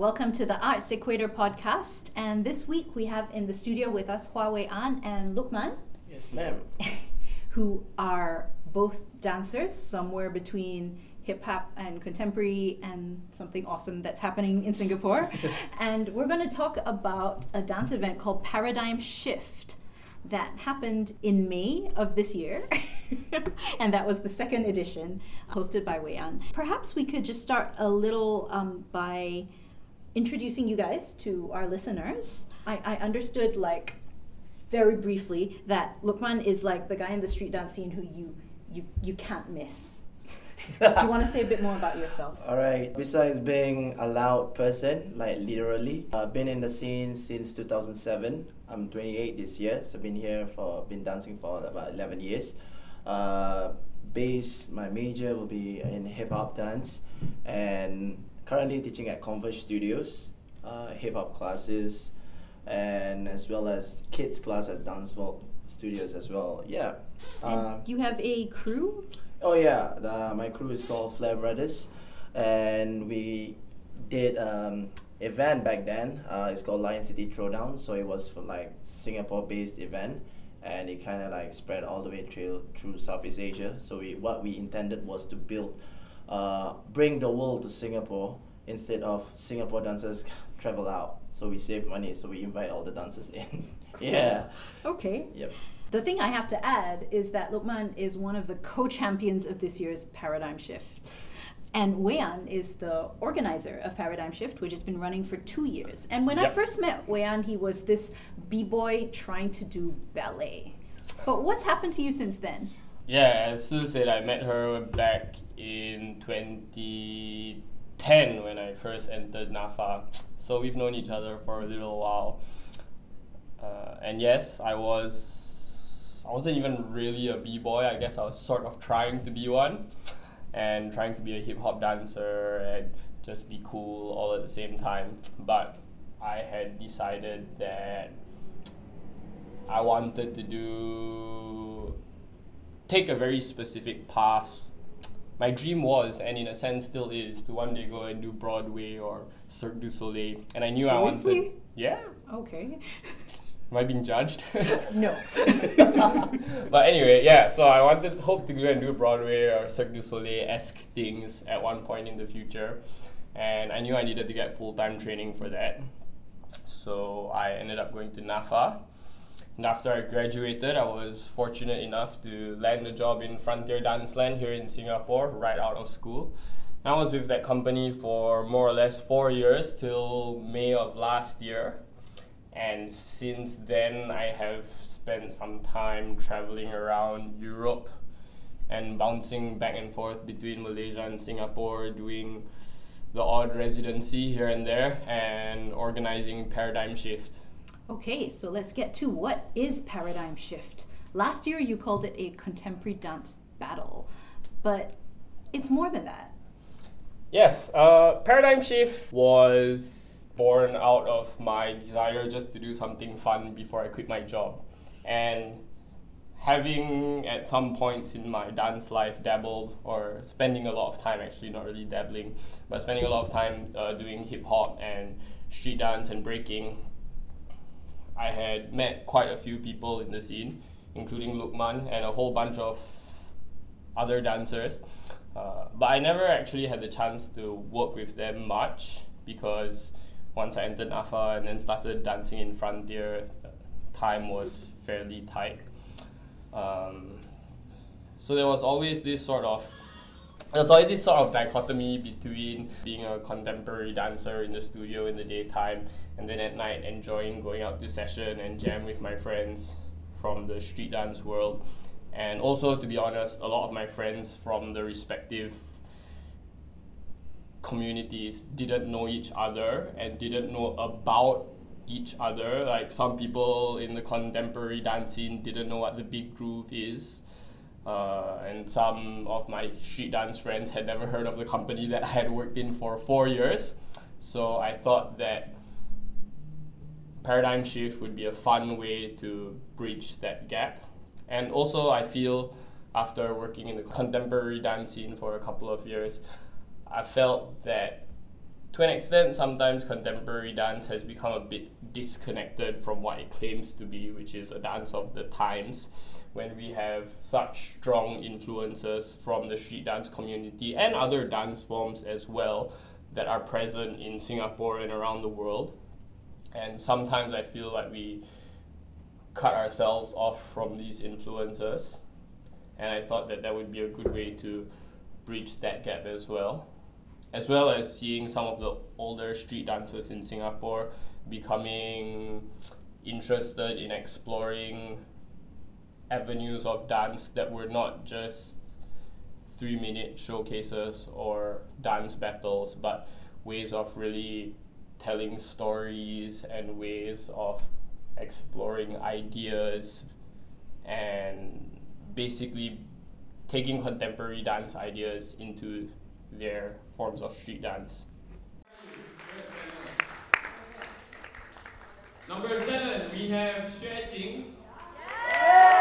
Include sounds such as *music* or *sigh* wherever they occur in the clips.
welcome to the Arts Equator podcast. And this week we have in the studio with us Hwa Wei An and Lukman, Yes, ma'am. *laughs* who are both dancers somewhere between hip hop and contemporary and something awesome that's happening in Singapore. *laughs* and we're going to talk about a dance event called Paradigm Shift that happened in May of this year. *laughs* and that was the second edition hosted by Wei An. Perhaps we could just start a little um, by introducing you guys to our listeners. I, I understood like very briefly that Lukman is like the guy in the street dance scene who you you, you can't miss. Do you want to say a bit more about yourself? *laughs* All right. Besides being a loud person, like literally, I've been in the scene since 2007. I'm 28 this year, so I've been here for been dancing for about 11 years. Uh, base, my major will be in hip hop dance, and currently teaching at Converge Studios, uh, hip hop classes, and as well as kids class at Dance Vault Studios as well. Yeah. Uh, you have a crew? Oh yeah, the, my crew is called Flair Brothers, and we did um, event back then. Uh, it's called Lion City Throwdown. So it was for like Singapore-based event, and it kind of like spread all the way through through Southeast Asia. So we what we intended was to build, uh, bring the world to Singapore instead of Singapore dancers *laughs* travel out. So we save money. So we invite all the dancers in. *laughs* yeah. Okay. Yep. The thing I have to add is that Lukman is one of the co-champions of this year's Paradigm Shift. And Wei An is the organizer of Paradigm Shift, which has been running for two years. And when I first met Wei An, he was this b-boy trying to do ballet. But what's happened to you since then? Yeah, as Sue said, I met her back in 2010 when I first entered NAFA. *tsk* So we've known each other for a little while. Uh, and yes, I was. I wasn't even really a b boy. I guess I was sort of trying to be one, and trying to be a hip hop dancer and just be cool all at the same time. But I had decided that I wanted to do take a very specific path. My dream was, and in a sense still is, to one day go and do Broadway or Cirque du Soleil. And I knew I wanted. Seriously? Yeah. Okay. Am I being judged? No. *laughs* but anyway, yeah. So I wanted, hope to go and do Broadway or Cirque du Soleil esque things at one point in the future, and I knew I needed to get full time training for that. So I ended up going to NAFA. And after I graduated, I was fortunate enough to land a job in Frontier Danceland here in Singapore right out of school. I was with that company for more or less four years till May of last year. And since then, I have spent some time traveling around Europe and bouncing back and forth between Malaysia and Singapore, doing the odd residency here and there, and organizing Paradigm Shift. Okay, so let's get to what is Paradigm Shift. Last year you called it a contemporary dance battle, but it's more than that. Yes, uh, Paradigm Shift was born out of my desire just to do something fun before I quit my job. And having at some points in my dance life dabbled or spending a lot of time actually not really dabbling but spending a lot of time uh, doing hip hop and street dance and breaking i had met quite a few people in the scene including lukman and a whole bunch of other dancers. Uh, but i never actually had the chance to work with them much because once i entered nafa and then started dancing in frontier time was fairly tight. Um, so there was always this sort of there's always this sort of dichotomy between being a contemporary dancer in the studio in the daytime and then at night enjoying going out to session and jam with my friends from the street dance world. And also, to be honest, a lot of my friends from the respective communities didn't know each other and didn't know about each other. Like some people in the contemporary dance scene didn't know what the big groove is. Uh, and some of my street dance friends had never heard of the company that I had worked in for four years. So I thought that paradigm shift would be a fun way to bridge that gap. And also, I feel after working in the contemporary dance scene for a couple of years, I felt that to an extent, sometimes contemporary dance has become a bit disconnected from what it claims to be, which is a dance of the times. When we have such strong influences from the street dance community and other dance forms as well that are present in Singapore and around the world. And sometimes I feel like we cut ourselves off from these influences. And I thought that that would be a good way to bridge that gap as well as well as seeing some of the older street dancers in Singapore becoming interested in exploring avenues of dance that were not just three minute showcases or dance battles, but ways of really telling stories and ways of exploring ideas and basically taking contemporary dance ideas into their forms of street dance. Number seven, we have Xue Jing. Number nine, eight,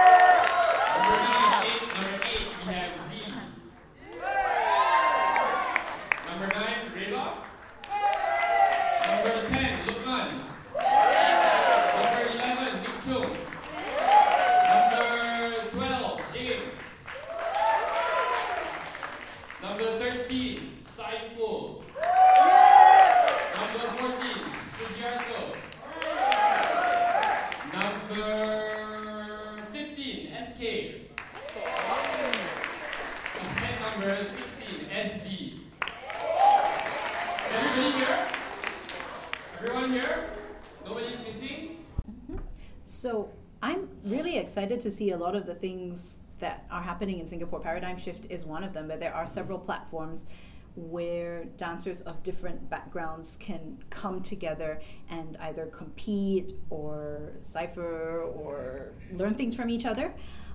Number 13, excited to see a lot of the things that are happening in Singapore. Paradigm Shift is one of them, but there are several platforms where dancers of different backgrounds can come together and either compete or cipher or learn things from each other.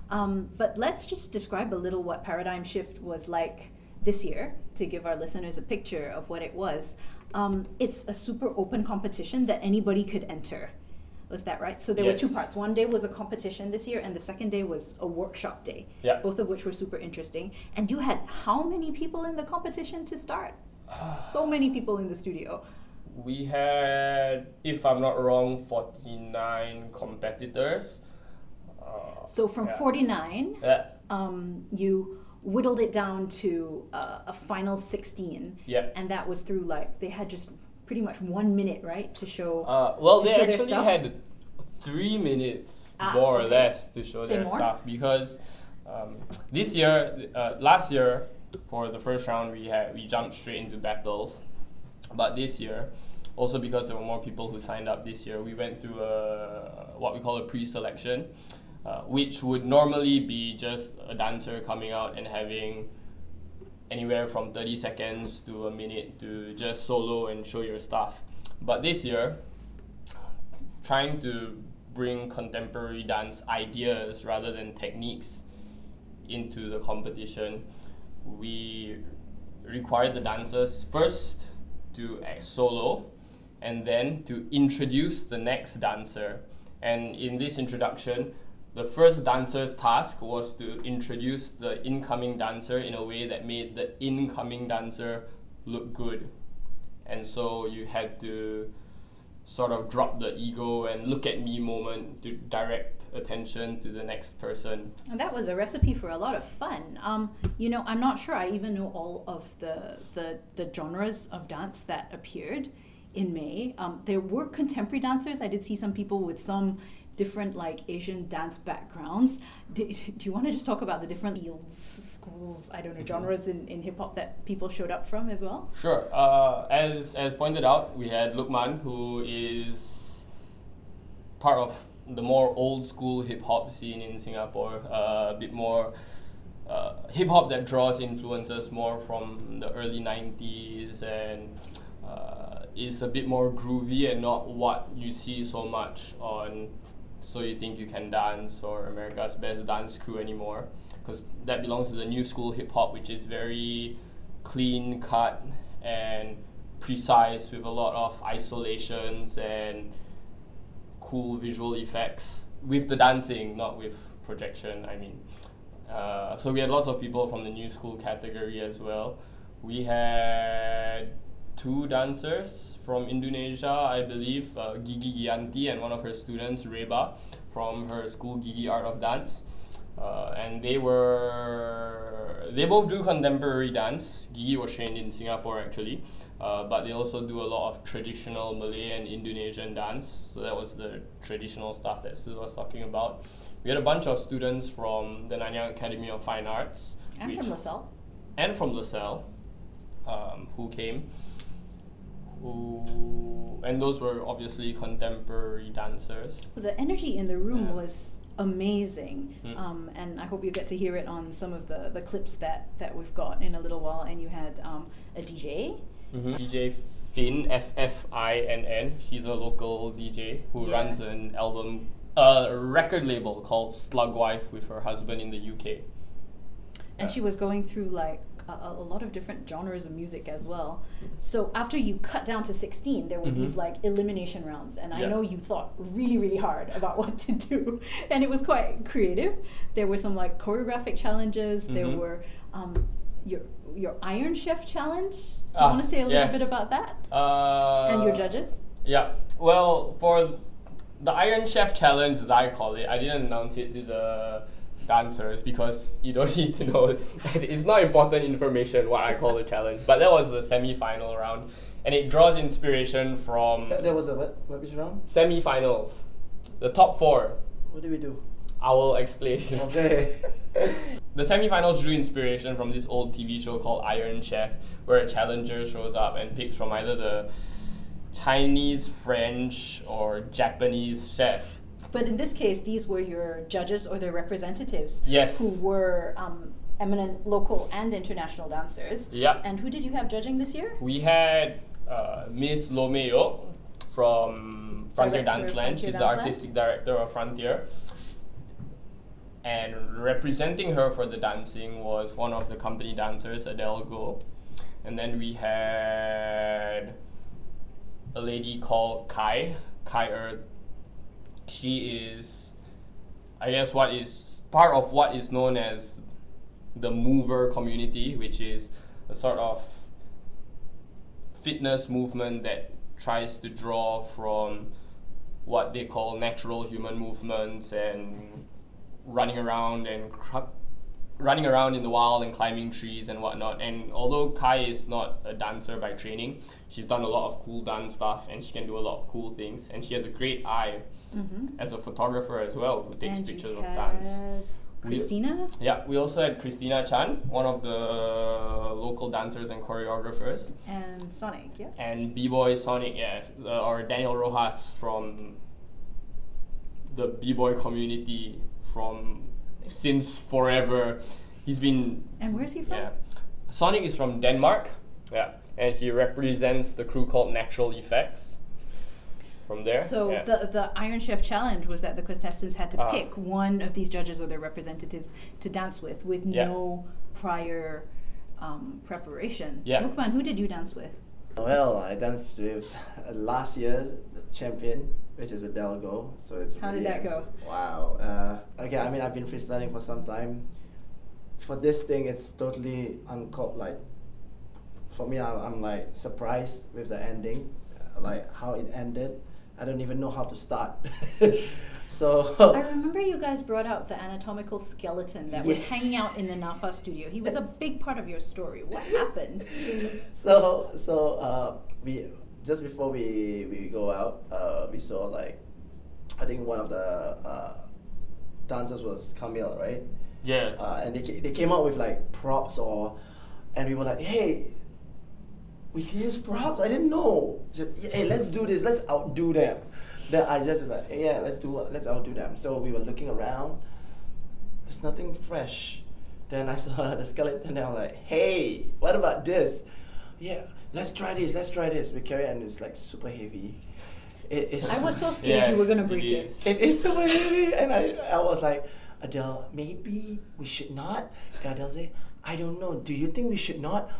Um, but let's just describe a little what Paradigm Shift was like this year to give our listeners a picture of what it was. Um, it's a super open competition that anybody could enter. Was that right? So there were two parts. One day was a competition this year, and the second day was a workshop day. Yeah. Both of which were super interesting. And you had how many people in the competition to start? *sighs* so many people in the studio. We had, if I'm not wrong, 49 competitors. Uh, So from yeah. 49, Yeah, um, you whittled it down to uh, a final 16. yeah. And that was through like, they had just pretty much one minute, right, to show. Uh, well, To they show their actually had three minutes, Ah, more or less, to show Say their more? stuff because um, this year, uh, last year, for the first round, we had we jumped straight into battles, but this year, also because there were more people who signed up this year, we went through a what we call a pre-selection, uh, which would normally be just a dancer coming out and having anywhere from 30 seconds to a minute to just solo and show your stuff. But this year, trying to bring contemporary dance ideas rather than techniques into the competition, we required the dancers first to act solo and then to introduce the next dancer. And in this introduction, the first dancer's task was to introduce the incoming dancer in a way that made the incoming dancer look good. And so you had to sort of drop the ego and look at me moment to direct attention to the next person. And that was a recipe for a lot of fun. Um, you know, I'm not sure I even know all of the, the, the genres of dance that appeared in May. Um, there were contemporary dancers. I did see some people with some different like Asian dance backgrounds. Do, *laughs* do you want to just talk about the different fields, schools, I don't know, genres in, in hip hop that people showed up from as well? Sure. Uh, as as pointed out, we had Lukman, who is part of the more old school hip hop scene in Singapore. Uh, a bit more uh, hip hop that draws influences more from the early '90s and uh, is a bit more groovy and not what you see so much on So You Think You Can Dance or America's Best Dance Crew anymore, because that belongs to the new school hip hop, which is very clean cut and precise with a lot of isolations and cool visual effects with the dancing, not with projection. I mean, uh, so we had lots of people from the new school category as well. We had two dancers from Indonesia, I believe, uh, Gigi Gianti and one of her students, Reba, from her school Gigi Art of Dance. Uh, and they were they both do contemporary dance. Gigi was trained in Singapore actually, uh, but they also do a lot of traditional Malay and Indonesian dance. So that was the traditional stuff that Sil was talking about. We had a bunch of students from the Nanyang Academy of Fine Arts And from LaSalle. and from LaSalle, um, who came. Who and those were obviously contemporary dancers. The energy in the room Yeah. was amazing, Mm. um, and I hope you get to hear it on some of the, the clips that, that we've got in a little while. And you had um, a DJ. DJ Finn F F I N N. She's a local DJ who Yeah. runs an album, uh, a record label called Slugwife with her husband in the UK. and she was going through like a, a lot of different genres of music as well. So after you cut down to 16, there were these Mhm. like elimination rounds, and I know you thought really, really hard about *laughs* what to do, and it was quite creative. There were some like choreographic challenges. There Mhm. were um, your your Iron Chef challenge. Do you Ah, want to say a little yes. bit about that Uh, and your judges? Yeah. Well, for the Iron Chef Challenge, as I call it, I didn't announce it to the dancers because you don't *laughs* need to know. it's not important information what I call the challenge. But that was the semi-final round, and it draws inspiration from That, that was a what? What which round? semi-finals, the top four. What did we do? I will explain. *laughs* Okay. the semi-finals drew inspiration from this old TV show called Iron Chef, where a challenger shows up and picks from either the Chinese, French, or Japanese chef. But in this case, these were your judges or their representatives Yes. who were um, eminent local and international dancers. Yep. And who did you have judging this year? We had uh, Miss Low Mei Yoke from Frontier Director Danceland. Frontier She's the artistic director of Frontier. And representing her for the dancing was one of the company dancers, Adele Go. And then we had a lady called Kai, Kai Er. She is, I guess, what is part of what is known as the mover community, which is a sort of fitness movement that tries to draw from what they call natural human movements and running around and cr- running around in the wild and climbing trees and whatnot. And although Kai is not a dancer by training, she's done a lot of cool dance stuff and she can do a lot of cool things. And she has a great eye Mm-hmm. as a photographer as well who takes and pictures of dance. We- Christina. Yeah, we also had Christina Chan, one of the local dancers and choreographers, and Sonic, yeah. and B-boy Sonic, yeah, uh, or Daniel Rojas from the B-boy community from since forever. He's been And where's he from? yeah. Sonic is from Denmark, yeah, and he represents the crew called Natural Effects. From there, So yeah. the the Iron Chef challenge was that the contestants had to Ah. pick one of these judges or their representatives to dance with, with Yeah. no prior um, preparation. Yeah. Lukman, who did you dance with? Well, I danced with uh, last year's champion, which is Adele Go. So it's How did that go? Wow. Uh, okay, I mean I've been freestyling for some time. For this thing, it's totally uncalled. Like, for me, I'm, I'm like surprised with the ending, uh, like how it ended. I don't even know how to start. *laughs* so. I remember you guys brought out the anatomical skeleton that was hanging out in the Nafa studio. He was a big part of your story. What happened? *laughs* so so uh, we just before we we go out, uh, we saw like I think one of the uh, dancers was Camille, right? yeah, uh, and they, they came out with like props or and we were like hey we can use props? I didn't know. Just, hey let's do this. Let's outdo them. Then i just was like hey, yeah let's do let's outdo them. So we were looking around. There's nothing fresh. Then i saw *laughs* the skeleton and i'm like hey what about this? Yeah let's try this let's try this we carry it and it's like super heavy it is I was so *laughs* scared you were gonna break it. is. it is so heavy, and I, I was like, Adele, maybe we should not. And Adele said, I don't know. Do you think we should not?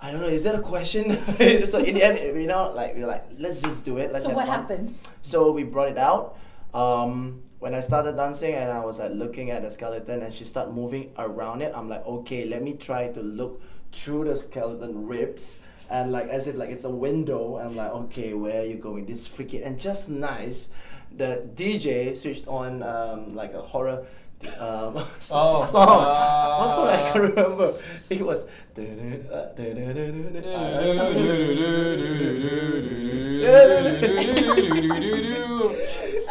I don't know. Is that a question? *laughs* so in the end, you know, like we were like, let's just do it. Let's So what fun." happened? So we brought it out. Um, when I started dancing and I was like looking at the skeleton and she started moving around it, I'm like, okay, let me try to look through the skeleton ribs and like as if like it's a window. I'm like, okay, where are you going? This freaking and just nice. The DJ switched on um, like a horror um, *laughs* Oh, *laughs* song. uh, what song I can remember? It was.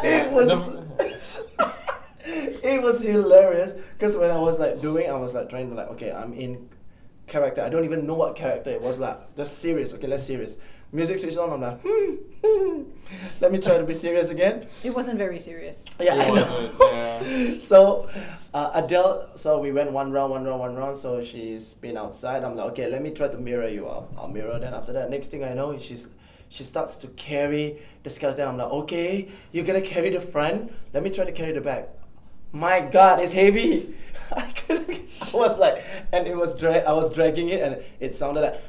It was. *laughs* it was hilarious because when I was like doing, I was like trying to like, okay, I'm in character. I don't even know what character it was. Like, just serious. Okay, let's serious. Music switched on. I'm like, hmm, hmm. let me try to be serious again. It wasn't very serious. Yeah, It I know. yeah. *laughs* so uh, Adele, so we went one round, one round, one round. So she's been outside. I'm like, okay, let me try to mirror you. I'll, I'll mirror. Then after that, next thing I know, she's she starts to carry the skeleton. I'm like, okay, you're gonna carry the front. Let me try to carry the back. My God, it's heavy. *laughs* I couldn't. I was like, and it was dra- I was dragging it, and it sounded like.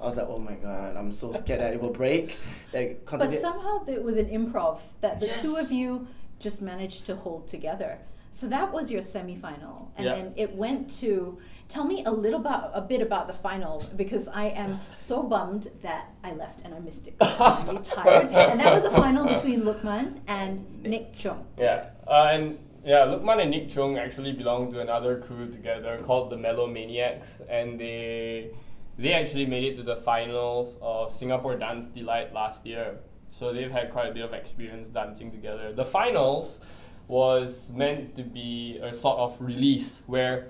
I was like, oh my God, I'm so scared that it will break. Like, But continue- somehow it was an improv that the two of you just managed to hold together. So that was your semifinal, and Yeah. then it went to. Tell me a little about a bit about the final because I am so bummed that I left and I missed it. I'm really *laughs* tired, and that was a final between Lukman and Nick Chung. Yeah, uh, and yeah, Lukman and Nick Chung actually belong to another crew together called the Melomaniacs, and they they actually made it to the finals of Singapore Dance Delight last year. So they've had quite a bit of experience dancing together. The finals was meant to be a sort of release where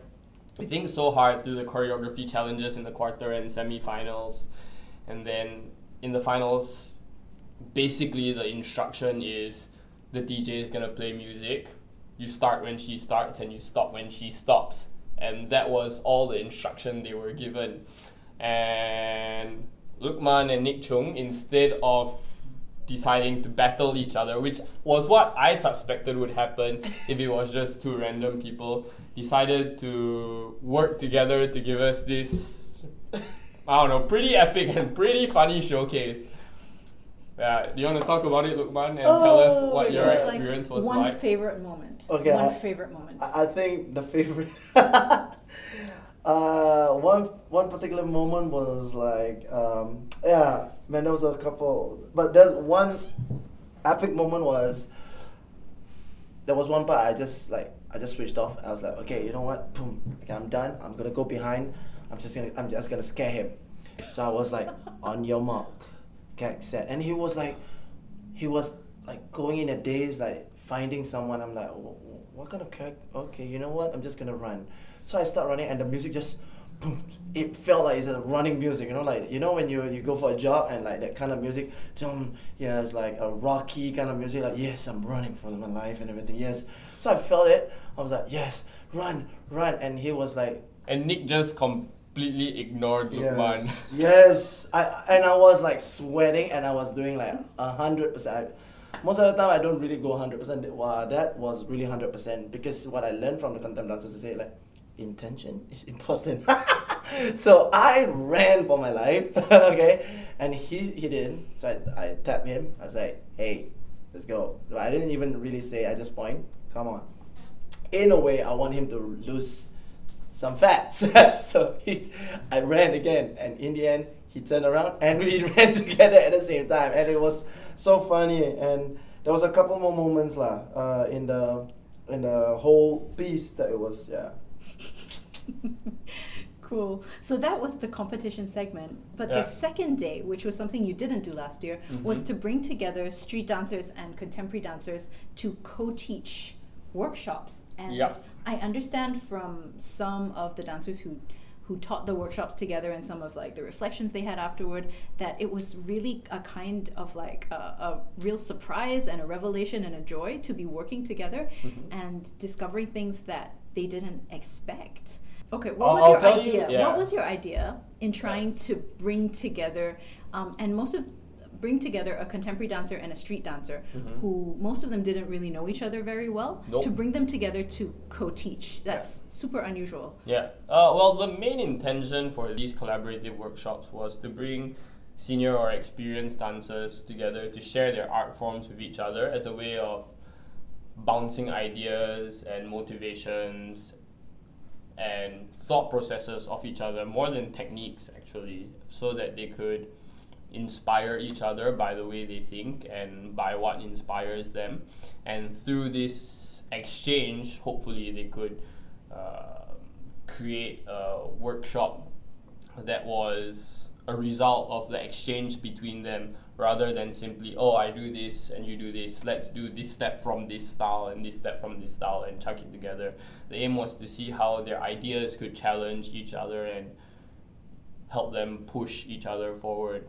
we think so hard through the choreography challenges in the quarter and semi-finals, and then in the finals, basically the instruction is the DJ is gonna play music. You start when she starts and you stop when she stops. And that was all the instruction they were given. And Lukman and Nick Chung, instead of deciding to battle each other, which was what I suspected would happen *laughs* if it was just two random people, decided to work together to give us this, *laughs* I don't know, pretty epic and pretty funny showcase. Yeah, do you want to talk about it, Lukman, and tell us Oh, what your Just experience like was one like? favorite moment. Okay, one I- favorite moment. I I think the favorite. *laughs* uh, one one particular moment was like, um, yeah, man, there was a couple, but there's one epic moment was. There was one part I just like I just switched off. I was like, okay, you know what? Boom. Okay, I'm done. I'm gonna go behind. I'm just gonna I'm just gonna scare him. So I was like, on your mark, get set, and he was like, he was like going in a daze, like finding someone. I'm like, "Wh- wh- what kind of character? Okay, you know what? I'm just gonna run. So I start running, and the music just, boom. It felt like it's a running music. You know, like you know when you you go for a job and like that kind of music, dum, yeah, it's like a rocky kind of music. Like yes, I'm running for my life and everything. Yes. So I felt it. I was like, yes, run, run, and he was like, And Nick just completely ignored Lukman. Yes, yes. I and I was like sweating and I was doing like a hundred percent. Most of the time I don't really go hundred percent. Wow, that was really hundred percent because what I learned from the contempt dancers is say like intention is important. *laughs* so I ran for my life, *laughs* okay, and he he didn't. So I I tapped him. I was like, hey, let's go. So I didn't even really say. I just point. Come on. In a way, I want him to lose some fats. *laughs* so he, I ran again, and in the end, he turned around *laughs* and we *laughs* ran together at the same time, and it was so funny. And there was a couple more moments lah, uh, in the in the whole piece that it was yeah. Cool. So that was the competition segment. But Yeah. the second day, which was something you didn't do last year, was Mhm. to bring together street dancers and contemporary dancers to co teach workshops. And Yep. I understand from some of the dancers who who taught the workshops together and some of like the reflections they had afterward that it was really a kind of like a, a real surprise and a revelation and a joy to be working together Mhm. and discovering things that they didn't expect. Okay, what I'll- was your tell you- idea? yeah. What was your idea in trying to bring together, um, and most of bring together a contemporary dancer and a street dancer, Mhm. who most of them didn't really know each other very well, Nope. to bring them together to co-teach. That's super unusual. Yeah. Uh, well, the main intention for these collaborative workshops was to bring senior or experienced dancers together to share their art forms with each other as a way of bouncing ideas and motivations and thought processes of each other more than techniques actually so that they could inspire each other by the way they think and by what inspires them. And through this exchange hopefully they could uh, create a workshop that was a result of the exchange between them rather than simply oh i do this and you do this. Let's do this step from this style and this step from this style and chuck it together. The aim was to see how their ideas could challenge each other and help them push each other forward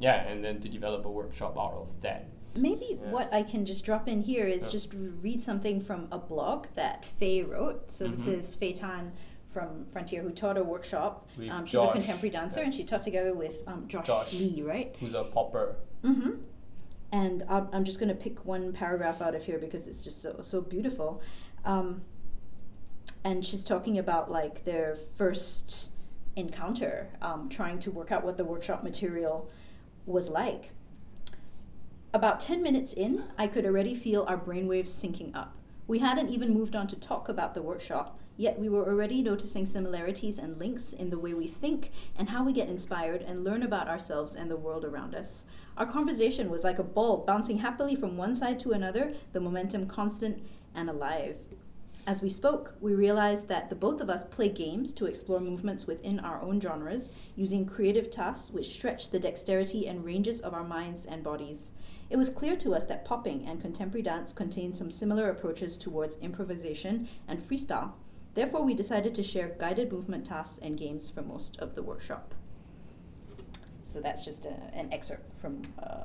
yeah and then to develop a workshop out of that Maybe Yeah. what I can just drop in here is Yeah. just read something from a blog that Faye wrote. So this Mhm. is Faye Tan from Frontier who taught a workshop. Um, she's Josh. a contemporary dancer Yeah. and she taught together with um, Josh, Josh. Lee, right? who's a popper Mm-hmm. And I'm, I'm just going to pick one paragraph out of here because it's just so, so beautiful. Um, and she's talking about like their first encounter, um, trying to work out what the workshop material was like. About 10 minutes in, I could already feel our brainwaves syncing up. We hadn't even moved on to talk about the workshop, yet we were already noticing similarities and links in the way we think and how we get inspired and learn about ourselves and the world around us. Our conversation was like a ball bouncing happily from one side to another, the momentum constant and alive. As we spoke, we realized that the both of us play games to explore movements within our own genres, using creative tasks which stretch the dexterity and ranges of our minds and bodies. It was clear to us that popping and contemporary dance contain some similar approaches towards improvisation and freestyle. Therefore, we decided to share guided movement tasks and games for most of the workshop. So that's just a, an excerpt from uh,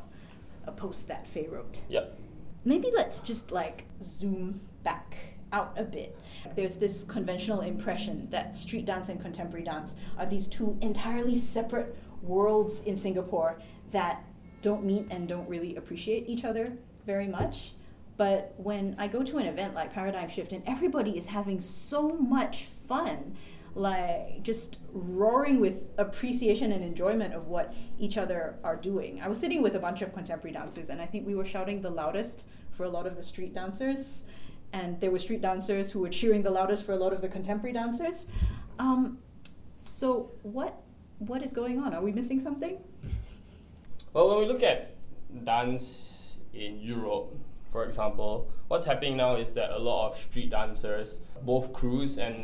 a post that Faye wrote. yep Maybe let's just like zoom back out a bit. There's this conventional impression that street dance and contemporary dance are these two entirely separate worlds in Singapore that don't meet and don't really appreciate each other very much. But when I go to an event like Paradigm Shift and everybody is having so much fun, like just roaring with appreciation and enjoyment of what each other are doing. I was sitting with a bunch of contemporary dancers and I think we were shouting the loudest for a lot of the street dancers. And there were street dancers who were cheering the loudest for a lot of the contemporary dancers. Um, so what what is going on? Are we missing something? Well, when we look at dance in Europe, for example, what's happening now is that a lot of street dancers, both crews and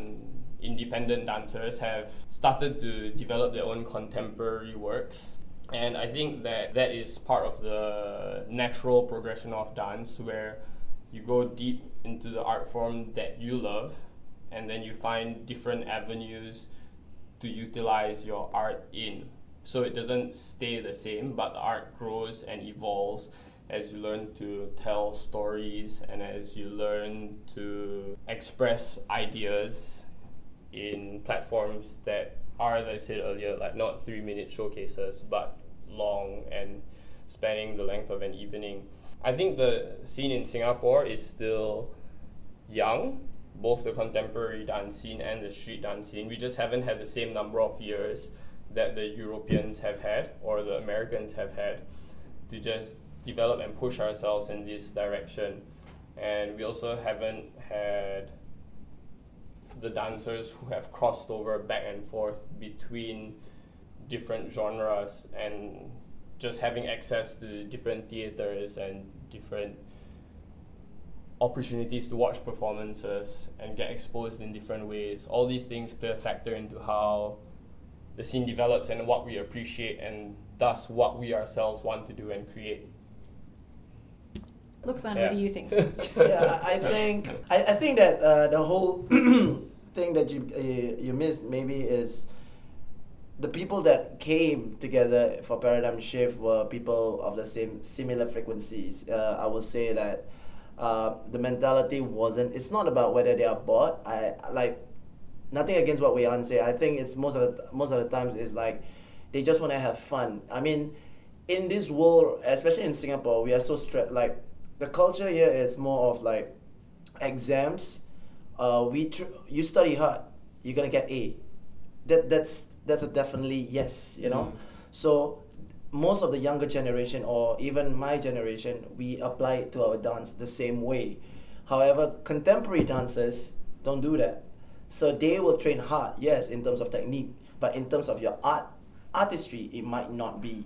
independent dancers, have started to develop their own contemporary works. And I think that that is part of the natural progression of dance where you go deep into the art form that you love and then you find different avenues to utilize your art in. So it doesn't stay the same but the art grows and evolves as you learn to tell stories and as you learn to express ideas in platforms that are as i said earlier like not three minute showcases but long and spanning the length of an evening i think the scene in singapore is still young both the contemporary dance scene and the street dance scene we just haven't had the same number of years that the Europeans have had or the Americans have had to just develop and push ourselves in this direction. And we also haven't had the dancers who have crossed over back and forth between different genres and just having access to different theaters and different opportunities to watch performances and get exposed in different ways. All these things play a factor into how the scene develops and what we appreciate and thus what we ourselves want to do and create. Lukman, Yeah. what do you think? *laughs* yeah, I I think I, I think that uh, the whole *clears throat* thing that you uh, you missed maybe is the people that came together for paradigm shift were people of the same similar frequencies. Uh, I would say that uh, the mentality wasn't. It's not about whether they are bored. I like nothing against what Wei say. I think it's most of the most of the times is like they just want to have fun. I mean, in this world, especially in Singapore, we are so stressed. Like the culture here is more of like exams. Uh, we tr- you study hard, you're gonna get A. That that's that's a definitely yes. You know, Mm. so most of the younger generation or even my generation, we apply it to our dance the same way. However, contemporary dancers don't do that. So they will train hard, yes, in terms of technique, but in terms of your art, artistry, it might not be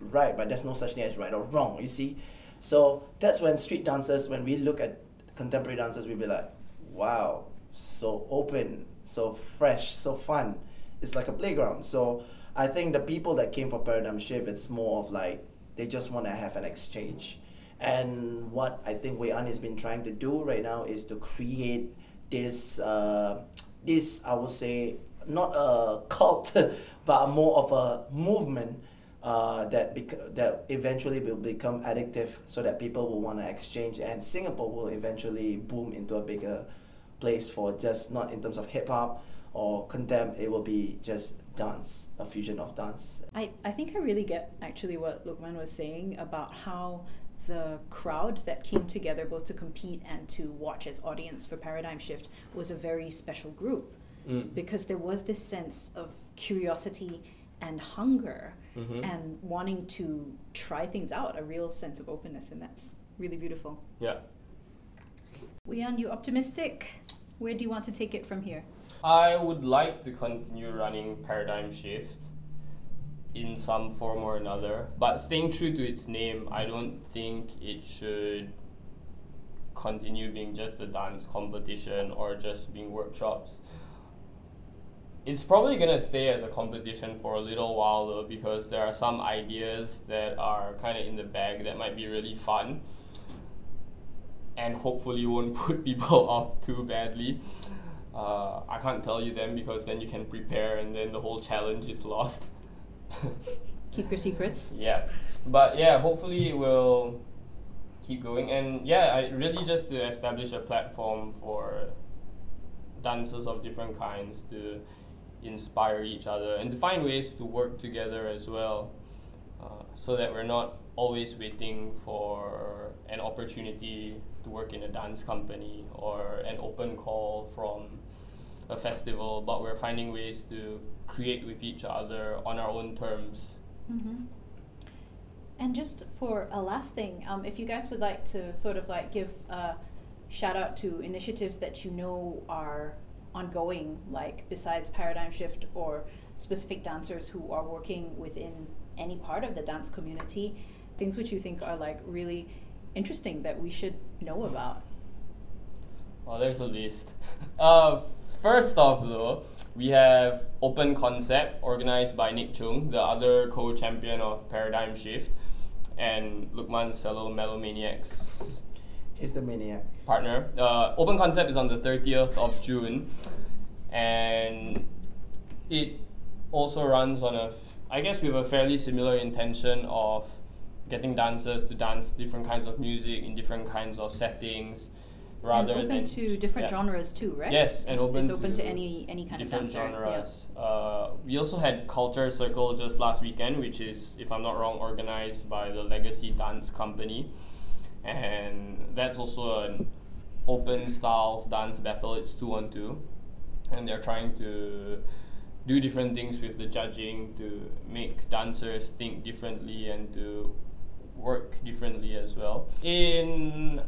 right, but there's no such thing as right or wrong, you see? So that's when street dancers, when we look at contemporary dancers, we'll be like, wow, so open, so fresh, so fun. It's like a playground. So I think the people that came for Paradigm Shift, it's more of like they just want to have an exchange. And what I think Wei An has been trying to do right now is to create this, uh, this I would say, not a cult, *laughs* but more of a movement uh, that bec- that eventually will become addictive, so that people will want to exchange, and Singapore will eventually boom into a bigger place for just not in terms of hip hop or contem. It will be just dance, a fusion of dance. I, I think I really get actually what Lukman was saying about how the crowd that came together both to compete and to watch as audience for Paradigm Shift was a very special group Mm. because there was this sense of curiosity and hunger Mhm. and wanting to try things out, a real sense of openness, and that's really beautiful. Yeah. Wei An, you optimistic? Where do you want to take it from here? I would like to continue running Paradigm Shift in some form or another, but staying true to its name, I don't think it should continue being just a dance competition or just being workshops. It's probably gonna stay as a competition for a little while though, because there are some ideas that are kind of in the bag that might be really fun and hopefully won't *laughs* put people *laughs* off too badly. Uh, I can't tell you them because then you can prepare and then the whole challenge is lost. *laughs* Keep your secrets. yeah, but yeah, hopefully we'll keep going and yeah, I really just to establish a platform for dancers of different kinds to inspire each other and to find ways to work together as well, uh, so that we're not always waiting for an opportunity to work in a dance company or an open call from a festival, but we're finding ways to create with each other on our own terms. Mm-hmm. And just for a last thing, um, if you guys would like to sort of like give a shout out to initiatives that you know are ongoing, like besides Paradigm Shift or specific dancers who are working within any part of the dance community, things which you think are like really interesting that we should know about. Well, there's a list. *laughs* Uh, first off, though, we have Open Concept, organized by Nick Chung, the other co champion of Paradigm Shift, and Lukman's fellow Melomaniacs He's the maniac. partner. Uh, Open Concept is on the 30th of June, and it also runs on a, f- I guess, we have a fairly similar intention of getting dancers to dance different kinds of music in different kinds of settings, rather and open than to different yeah. genres too, right? Yes, and it's, open it's open to, to any any kind of different genres. Uh, we also had Culture Circle just last weekend, which is, if I'm not wrong, organized by the Legacy Dance Company, and that's also an open style dance battle. It's two on two, and they're trying to do different things with the judging to make dancers think differently and to work differently as well. In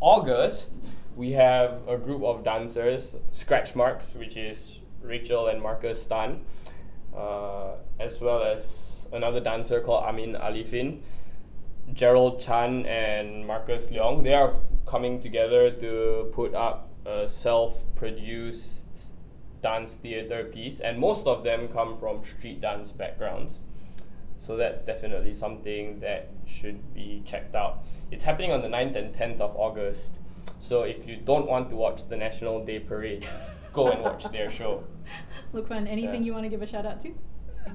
August, we have a group of dancers, Scratch Marks, which is Rachel and Marcus Tan, uh, as well as another dancer called Amin Alifin, Gerald Chan and Marcus Leong. They are coming together to put up a self-produced dance theater piece, and most of them come from street dance backgrounds. So that's definitely something that should be checked out. It's happening on the 9th and 10th of August. So if you don't want to watch the National Day Parade, *laughs* go and watch their show. *laughs* Lukman, anything Yeah. you want to give a shout out to?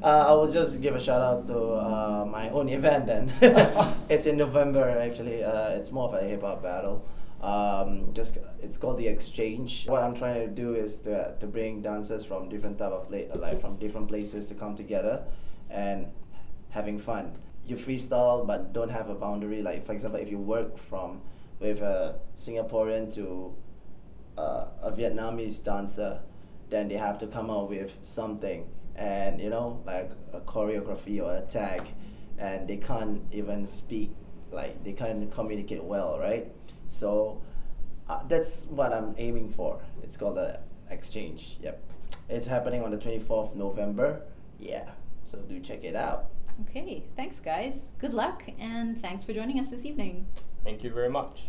Uh, I will just give a shout out to uh, my own event then. *laughs* it's in November actually. Uh, it's more of a hip hop battle. Um, just it's called the exchange. What I'm trying to do is to, to bring dancers from different type of pla- like from different places to come together and having fun. You freestyle but don't have a boundary. Like for example, if you work from with a Singaporean to uh, a Vietnamese dancer, then they have to come up with something, and you know, like a choreography or a tag, and they can't even speak, like they can't communicate well, right? So uh, that's what I'm aiming for. It's called the exchange. Yep, it's happening on the twenty fourth November. Yeah, so do check it out. Okay, thanks, guys. Good luck, and thanks for joining us this evening. Thank you very much.